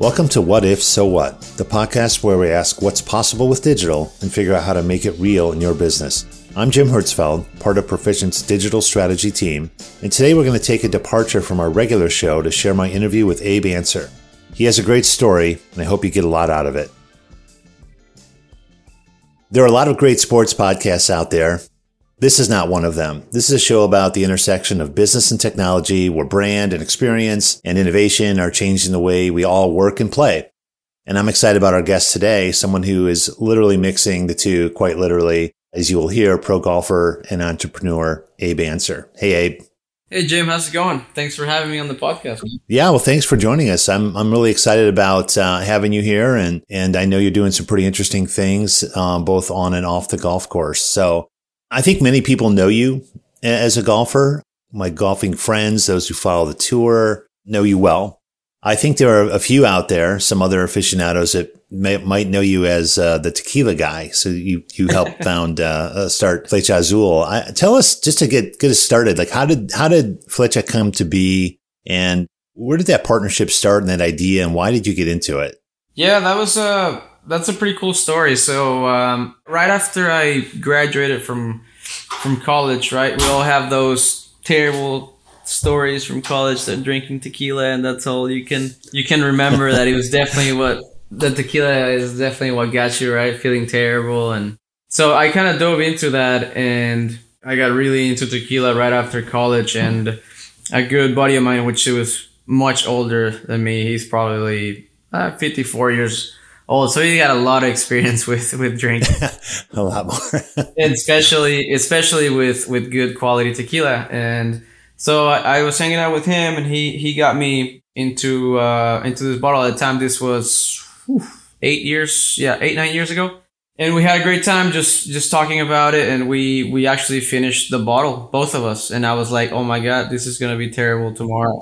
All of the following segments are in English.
Welcome to What If, So What, the podcast where we ask what's possible with digital and figure out how to make it real in your business. I'm Jim Hertzfeld, part of Perficient's digital strategy team, and today we're going to take a departure from our regular show to share my interview with Abe Ancer. He has a great story, and I hope you get a lot out of it. There are a lot of great sports podcasts out there. This is not one of them. This is a show about the intersection of business and technology where brand and experience and innovation are changing the way we all work and play. And I'm excited about our guest today, someone who is literally mixing the two quite literally, as you will hear, pro golfer and entrepreneur Abe Ancer. Hey, Abe. Hey Jim, how's it going? Thanks for having me on the podcast. Yeah, well, thanks for joining us. I'm I'm really excited about uh, having you here, and and I know you're doing some pretty interesting things, um, both on and off the golf course. So I think many people know you as a golfer. My golfing friends, those who follow the tour, know you well. I think there are a few out there, some other aficionados that may, might know you as uh, the tequila guy. So you you helped found uh, uh, start Flecha Azul. I, tell us just to get get us started. Like how did how did Flecha come to be, and where did that partnership start and that idea, and why did you get into it? Yeah, that was a that's a pretty cool story. So um, right after I graduated from from college, right, we all have those terrible stories from college that drinking tequila and that's all you can you can remember that it was definitely what the tequila is definitely what got you right feeling terrible and so i kind of dove into that and i got really into tequila right after college and a good buddy of mine which was much older than me he's probably uh, 54 years old so he got a lot of experience with with drinking a lot more and especially especially with with good quality tequila and so I, I, was hanging out with him, and he he got me into uh, into this bottle. At the time, this was whew, eight years, yeah, eight nine years ago, and we had a great time just just talking about it. And we we actually finished the bottle, both of us. And I was like, oh my god, this is gonna be terrible tomorrow.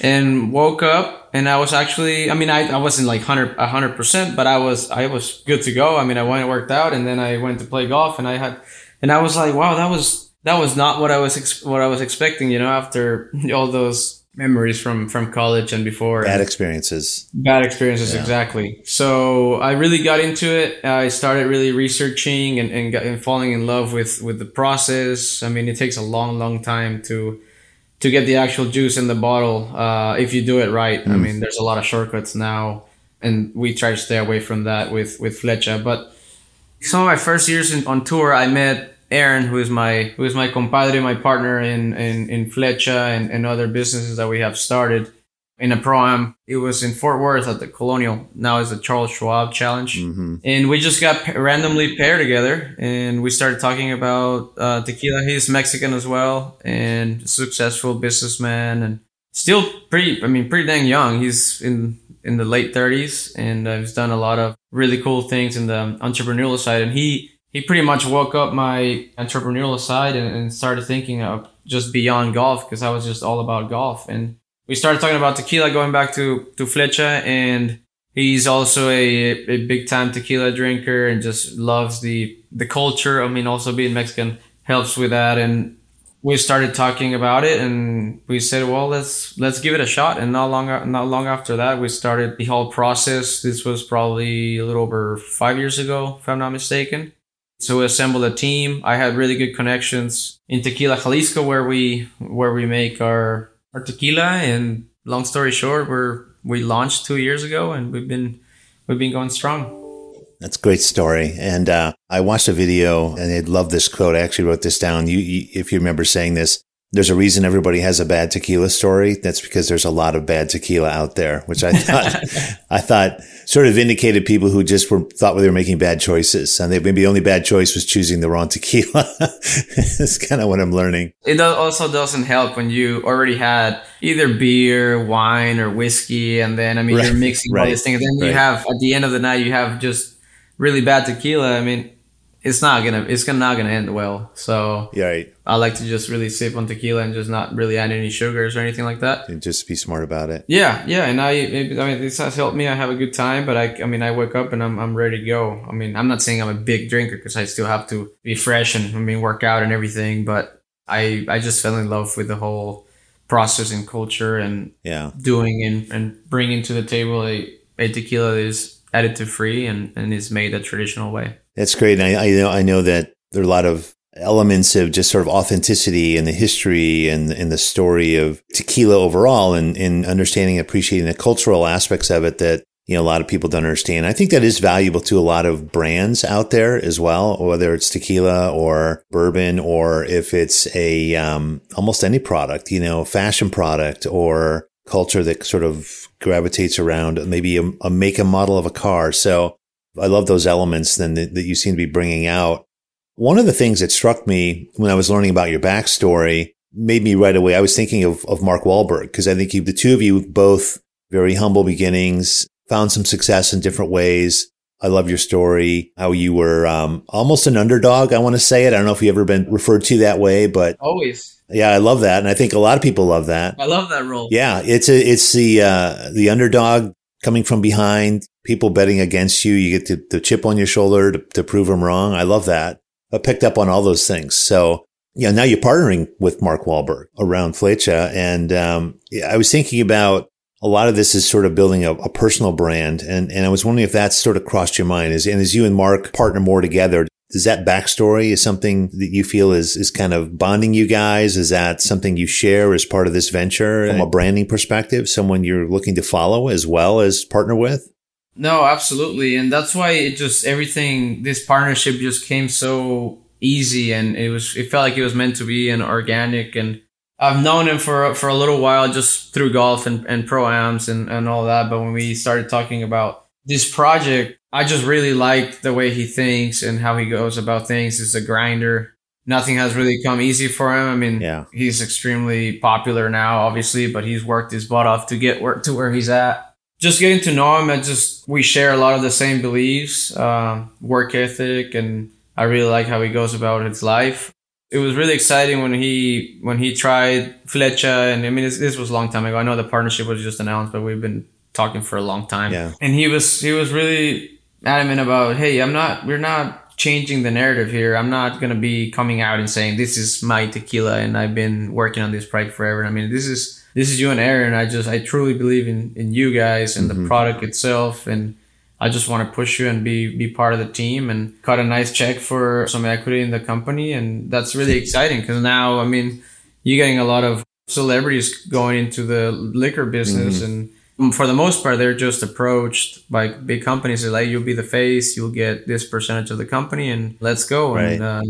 And woke up, and I was actually, I mean, I, I wasn't like 100, 100%, but I was I was good to go. I mean, I went and worked out, and then I went to play golf, and I had, and I was like, wow, that was that was not what I was ex- what I was expecting. You know, after all those memories from from college and before bad experiences bad experiences yeah. exactly so i really got into it i started really researching and, and, got, and falling in love with with the process i mean it takes a long long time to to get the actual juice in the bottle uh, if you do it right. Mm. i mean there's a lot of shortcuts now and we try to stay away from that with with flecha. But some of my first years in, on tour i met Aaron, who is my who is my compadre, my partner in in, in Flecha and, and other businesses that we have started in a pro am. It was in Fort Worth at the Colonial. Now it's the Charles Schwab Challenge, mm-hmm. and we just got randomly paired together, and we started talking about uh, tequila. He's Mexican as well, and successful businessman, and still pretty. I mean, pretty dang young. He's in in the late 30s, and uh, he's done a lot of really cool things in the entrepreneurial side, and he he pretty much woke up my entrepreneurial side and, and started thinking of just beyond golf because I was just all about golf. And we started talking about tequila going back to, to Flecha and he's also a, a big time tequila drinker and just loves the, the culture. I mean, also being Mexican helps with that. And we started talking about it and we said, well, let's, let's give it a shot. And not long, not long after that, we started the whole process. This was probably a little over five years ago, if I'm not mistaken. So we assembled a team. I had really good connections in Tequila Jalisco where we where we make our our tequila and long story short, we're we launched 2 years ago and we've been we've been going strong. That's a great story. And uh, I watched a video and I love this quote. I actually wrote this down. You, you, if you remember saying this, there's a reason everybody has a bad tequila story. That's because there's a lot of bad tequila out there, which I thought, I thought sort of indicated people who just were thought they were making bad choices, and they, maybe the only bad choice was choosing the wrong tequila. That's kind of what I'm learning. It also doesn't help when you already had either beer, wine, or whiskey, and then I mean right. you're mixing right. all these things. And then right. you have at the end of the night you have just really bad tequila. I mean, it's not gonna it's gonna not gonna end well. So yeah, right. I like to just really sip on tequila and just not really add any sugars or anything like that. And just be smart about it. Yeah, yeah, and I I mean this has helped me. I have a good time, but I I mean I wake up and I'm I'm ready to go. I mean I'm not saying I'm a big drinker because I still have to be fresh and I mean work out and everything, but I I just fell in love with the whole process and culture and yeah doing and, and bringing to the table a, a tequila that is additive free and, and is made a traditional way. That's great. And I, I know I know that there are a lot of elements of just sort of authenticity and the history and, and the story of tequila overall and, and understanding, appreciating the cultural aspects of it that, you know, a lot of people don't understand. I think that is valuable to a lot of brands out there as well, whether it's tequila or bourbon or if it's a, um, almost any product, you know, fashion product or culture that sort of gravitates around maybe a, a make a model of a car. So I love those elements then that, that you seem to be bringing out. One of the things that struck me when I was learning about your backstory made me right away. I was thinking of, of Mark Wahlberg because I think you, the two of you both very humble beginnings, found some success in different ways. I love your story, how you were um, almost an underdog. I want to say it. I don't know if you've ever been referred to that way, but always. Yeah, I love that, and I think a lot of people love that. I love that role. Yeah, it's a it's the uh, the underdog coming from behind, people betting against you. You get the, the chip on your shoulder to, to prove them wrong. I love that. I picked up on all those things. So yeah, now you're partnering with Mark Wahlberg around Flecha, and um, I was thinking about a lot of this is sort of building a, a, personal brand, and and I was wondering if that sort of crossed your mind. Is and as you and Mark partner more together, is that backstory is something that you feel is is kind of bonding you guys? Is that something you share as part of this venture from a branding perspective? Someone you're looking to follow as well as partner with? No, absolutely, and that's why it just everything. This partnership just came so easy, and it was it felt like it was meant to be and organic. And I've known him for for a little while, just through golf and and pro ams and and all that. But when we started talking about this project, I just really like the way he thinks and how he goes about things. He's a grinder. Nothing has really come easy for him. I mean, yeah. he's extremely popular now, obviously, but he's worked his butt off to get work to where he's at. Just getting to know him and just we share a lot of the same beliefs, um, work ethic, and I really like how he goes about his life. It was really exciting when he when he tried Flecha, and I mean this, this was a long time ago. I know the partnership was just announced, but we've been talking for a long time. Yeah. And he was he was really adamant about, hey, I'm not, we're not changing the narrative here. I'm not going to be coming out and saying, this is my tequila and I've been working on this project forever. I mean, this is, this is you and Aaron. I just, I truly believe in, in you guys and mm-hmm. the product itself. And I just want to push you and be, be part of the team and cut a nice check for some equity in the company. And that's really exciting because now, I mean, you're getting a lot of celebrities going into the liquor business mm-hmm. and for the most part, they're just approached by big companies. They're like, you'll be the face, you'll get this percentage of the company, and let's go. Right. And uh,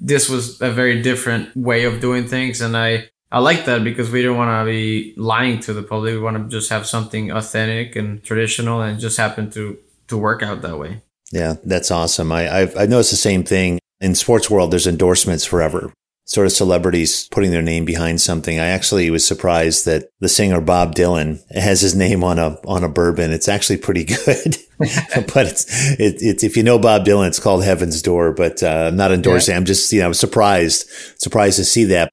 this was a very different way of doing things, and I I like that because we don't want to be lying to the public. We want to just have something authentic and traditional, and just happen to to work out that way. Yeah, that's awesome. I I've, I've noticed the same thing in sports world. There's endorsements forever sort of celebrities putting their name behind something. I actually was surprised that the singer Bob Dylan has his name on a on a bourbon. It's actually pretty good, but it's it, it's if you know Bob Dylan, it's called Heaven's Door. But uh, I'm not endorsing. Yeah. I'm just you know I was surprised surprised to see that.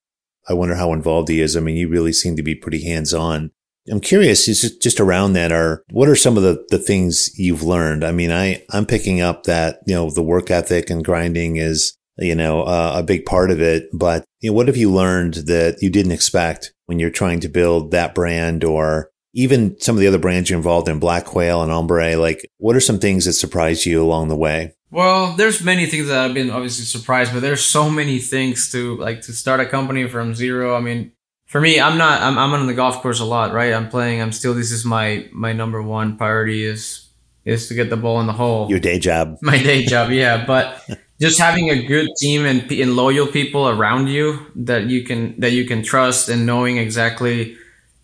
I wonder how involved he is. I mean, you really seem to be pretty hands on. I'm curious, just, just around that are, what are some of the, the things you've learned? I mean, I, I'm picking up that, you know, the work ethic and grinding is you know, uh, a big part of it. But you know, what have you learned that you didn't expect when you're trying to build that brand or even some of the other brands you're involved in, Black Whale and Ombre? Like, what are some things that surprised you along the way? Well, there's many things that I've been obviously surprised, but there's so many things to like to start a company from zero. I mean, for me, I'm not, I'm, I'm on the golf course a lot, right? I'm playing, I'm still, this is my, my number one priority is, is to get the ball in the hole. Your day job. My day job. Yeah. But just having a good team and, and loyal people around you that you can that you can trust and knowing exactly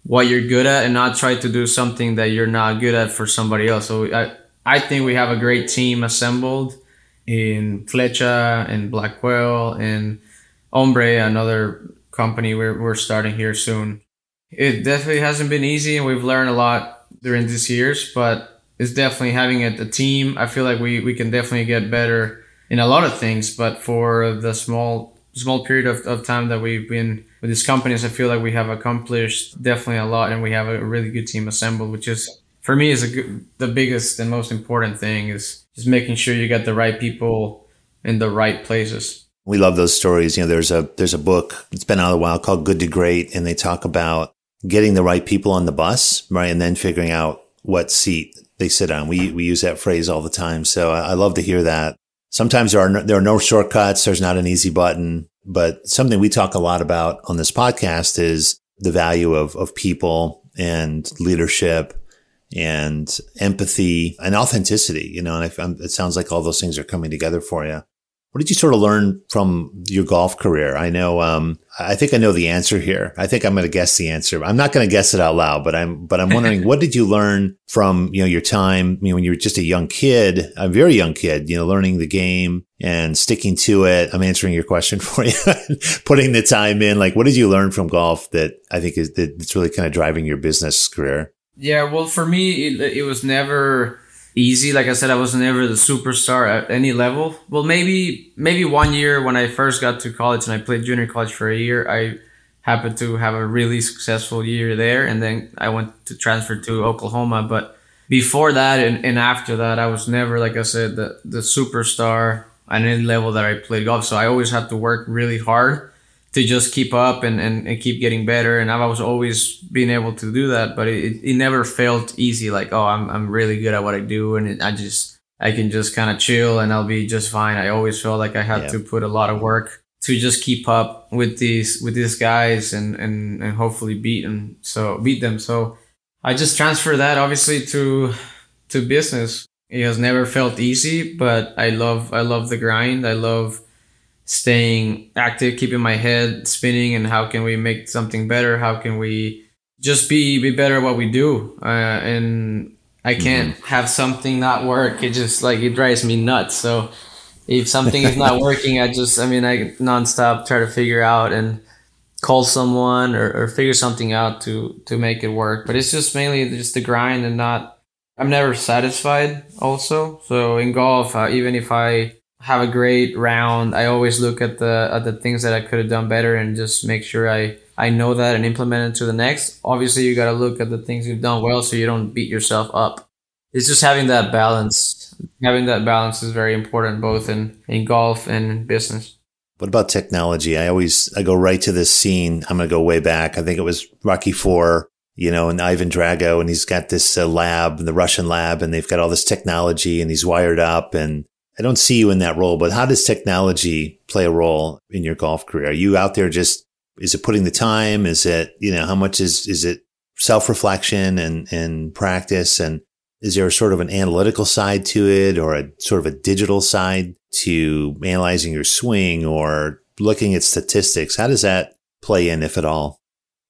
what you're good at and not try to do something that you're not good at for somebody else. So I I think we have a great team assembled in Flecha and Blackwell and Hombre, another company we're we're starting here soon. It definitely hasn't been easy and we've learned a lot during these years, but it's definitely having a, a team. I feel like we, we can definitely get better in a lot of things, but for the small small period of, of time that we've been with these companies, I feel like we have accomplished definitely a lot, and we have a really good team assembled, which is for me is a the biggest and most important thing is just making sure you get the right people in the right places. We love those stories. You know, there's a there's a book. It's been out a while called Good to Great, and they talk about getting the right people on the bus, right, and then figuring out what seat they sit on. We we use that phrase all the time. So I, I love to hear that. Sometimes there are no, there are no shortcuts. There's not an easy button, but something we talk a lot about on this podcast is the value of of people and leadership and empathy and authenticity. You know, and I, it sounds like all those things are coming together for you. What did you sort of learn from your golf career? I know, um, I think I know the answer here. I think I'm going to guess the answer. I'm not going to guess it out loud, but I'm, but I'm wondering, what did you learn from, you know, your time, you know, when you were just a young kid, a very young kid, you know, learning the game and sticking to it? I'm answering your question for you, putting the time in. Like, what did you learn from golf that I think is, that's really kind of driving your business career? Yeah. Well, for me, it, it was never, easy. Like I said, I was never the superstar at any level. Well, maybe maybe one year when I first got to college and I played junior college for a year, I happened to have a really successful year there, and then I went to transfer to Oklahoma. But before that and, and after that, I was never, like I said, the the superstar at any level that I played golf. So I always had to work really hard to just keep up and, and, and keep getting better. And I was always being able to do that, but it, it never felt easy. Like, oh, I'm, I'm really good at what I do. And it, I just, I can just kind of chill and I'll be just fine. I always felt like I had yeah. to put a lot of work to just keep up with these, with these guys and, and, and hopefully beat them. So beat them. So I just transfer that obviously to, to business. It has never felt easy, but I love, I love the grind. I love, staying active, keeping my head spinning, and how can we make something better? How can we just be be better at what we do? Uh, and I can't mm-hmm. have something not work. It just like it drives me nuts. So if something is not working, I just I mean I nonstop try to figure out and call someone or, or figure something out to to make it work. But it's just mainly just the grind and not. I'm never satisfied. Also, so in golf, uh, even if I have a great round. I always look at the at the things that I could have done better and just make sure I I know that and implement it to the next. Obviously, you got to look at the things you've done well so you don't beat yourself up. It's just having that balance. Having that balance is very important both in in golf and in business. What about technology? I always I go right to this scene. I'm going to go way back. I think it was Rocky 4 you know, and Ivan Drago, and he's got this uh, lab, the Russian lab, and they've got all this technology, and he's wired up, and I don't see you in that role, but how does technology play a role in your golf career? Are you out there just, is it putting the time? Is it, you know, how much is, is it self reflection and, and practice? And is there sort of an analytical side to it or a sort of a digital side to analyzing your swing or looking at statistics? How does that play in, if at all?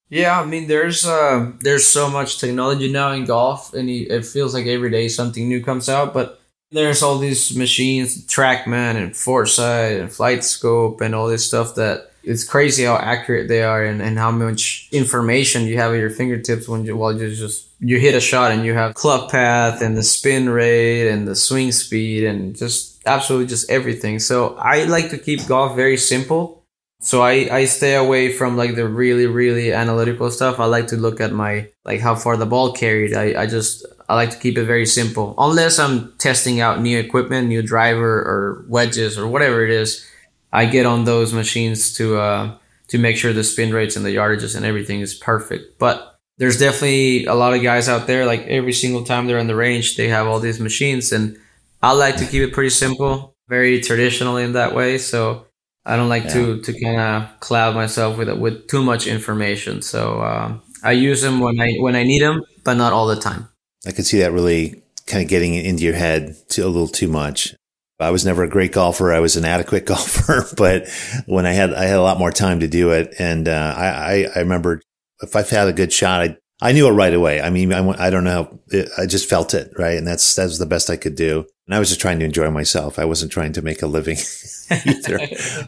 Yeah, I mean, there's uh, there's so much technology now in golf, and it feels like every day something new comes out. But there's all these machines, TrackMan and Foresight and FlightScope and all this stuff that it's crazy how accurate they are and, and how much information you have at your fingertips when you while you just you hit a shot and you have club path and the spin rate and the swing speed and just absolutely just everything. So I like to keep golf very simple. So I, I stay away from like the really, really analytical stuff. I like to look at my like how far the ball carried. I, I just I like to keep it very simple. Unless I'm testing out new equipment, new driver or wedges or whatever it is, I get on those machines to uh, to make sure the spin rates and the yardages and everything is perfect. But there's definitely a lot of guys out there. Like every single time they're on the range, they have all these machines, and I like to keep it pretty simple, very traditional in that way. So I don't like yeah. to to kind of cloud myself with with too much information. So uh, I use them when I when I need them, but not all the time. I could see that really kind of getting into your head to a little too much. I was never a great golfer. I was an adequate golfer, but when I had, I had a lot more time to do it. And, uh, I, I, remember if I had a good shot, I, I knew it right away. I mean, I, I don't know. I just felt it, right? And that's, that's the best I could do. And I was just trying to enjoy myself. I wasn't trying to make a living either.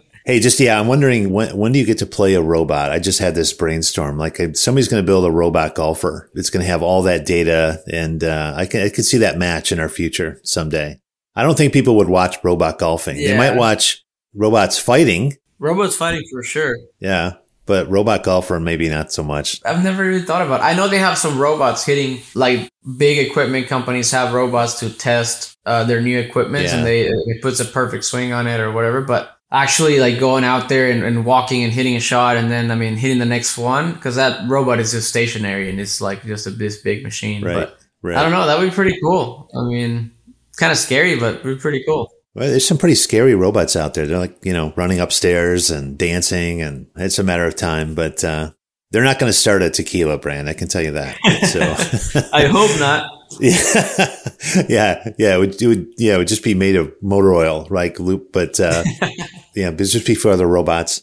Hey, just yeah, I'm wondering when when do you get to play a robot? I just had this brainstorm. Like somebody's going to build a robot golfer. It's going to have all that data, and uh, I can I can see that match in our future someday. I don't think people would watch robot golfing. Yeah. They might watch robots fighting. Robots fighting for sure. Yeah, but robot golfer maybe not so much. I've never really thought about. It. I know they have some robots hitting like big equipment companies have robots to test uh, their new equipment, yeah. and they it puts a perfect swing on it or whatever. But actually like going out there and, and walking and hitting a shot and then I mean hitting the next one because that robot is just stationary and it's like just a this big machine. Right. But Right. I don't know. That would be pretty cool. I mean, it's kind of scary, but it'd be pretty cool. Well, there's some pretty scary robots out there. They're like, you know, running upstairs and dancing, and it's a matter of time. But uh, they're not going to start a tequila brand. I can tell you that. So, I hope not. yeah, yeah, yeah. It would, it would, yeah, it would just be made of motor oil, right? Loop, but uh, yeah, but just be for other robots.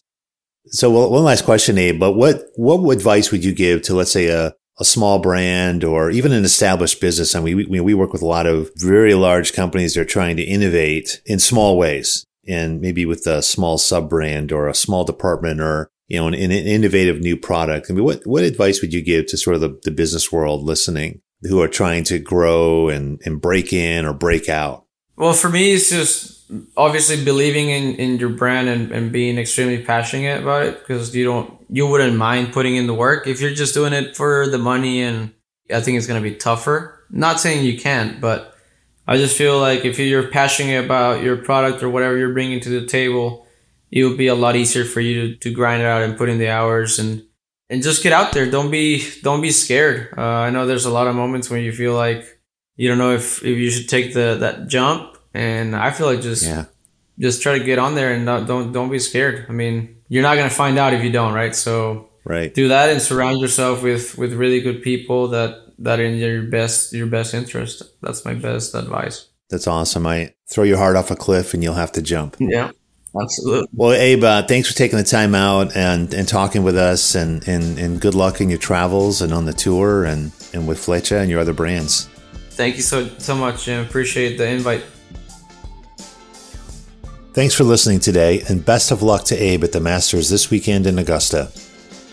So, well, one last question, Abe. But what what advice would you give to, let's say, a a small brand or even an established business. I mean, we, we work with a lot of very large companies. They're trying to innovate in small ways and maybe with a small sub brand or a small department or, you know, an, an innovative new product. I mean, what, what advice would you give to sort of the, the business world listening who are trying to grow and, and break in or break out? Well, for me, it's just obviously believing in, in your brand and, and being extremely passionate about it because you don't you wouldn't mind putting in the work if you're just doing it for the money and I think it's gonna be tougher. Not saying you can't, but I just feel like if you're passionate about your product or whatever you're bringing to the table, it would be a lot easier for you to, to grind it out and put in the hours and and just get out there. Don't be don't be scared. Uh, I know there's a lot of moments when you feel like you don't know if, if you should take the that jump and I feel like just Yeah. just try to get on there and not, don't don't be scared. I mean, you're not gonna find out if you don't, right? So Right. do that and surround yourself with with really good people that that are in your best your best interest. That's my best advice. That's awesome. I throw your heart off a cliff and you'll have to jump. Yeah, absolutely. Well, Abe, uh, thanks for taking the time out and, and talking with us and, and, and good luck in your travels and on the tour and, and with Flecha and your other brands. Thank you so so much, Jim. Appreciate the invite. Thanks for listening today and best of luck to Abe at the Masters this weekend in Augusta.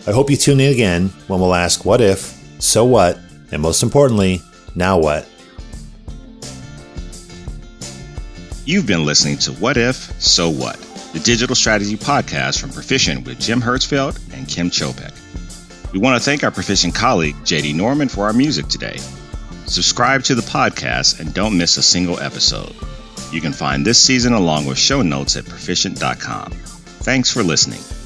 I hope you tune in again when we'll ask what if, so what, and most importantly, now what? You've been listening to What If, So What, the digital strategy podcast from Perficient with Jim Hertzfeld and Kim Chopek. We want to thank our Perficient colleague, JD Norman, for our music today. Subscribe to the podcast and don't miss a single episode. You can find this season along with show notes at perficient.com. Thanks for listening.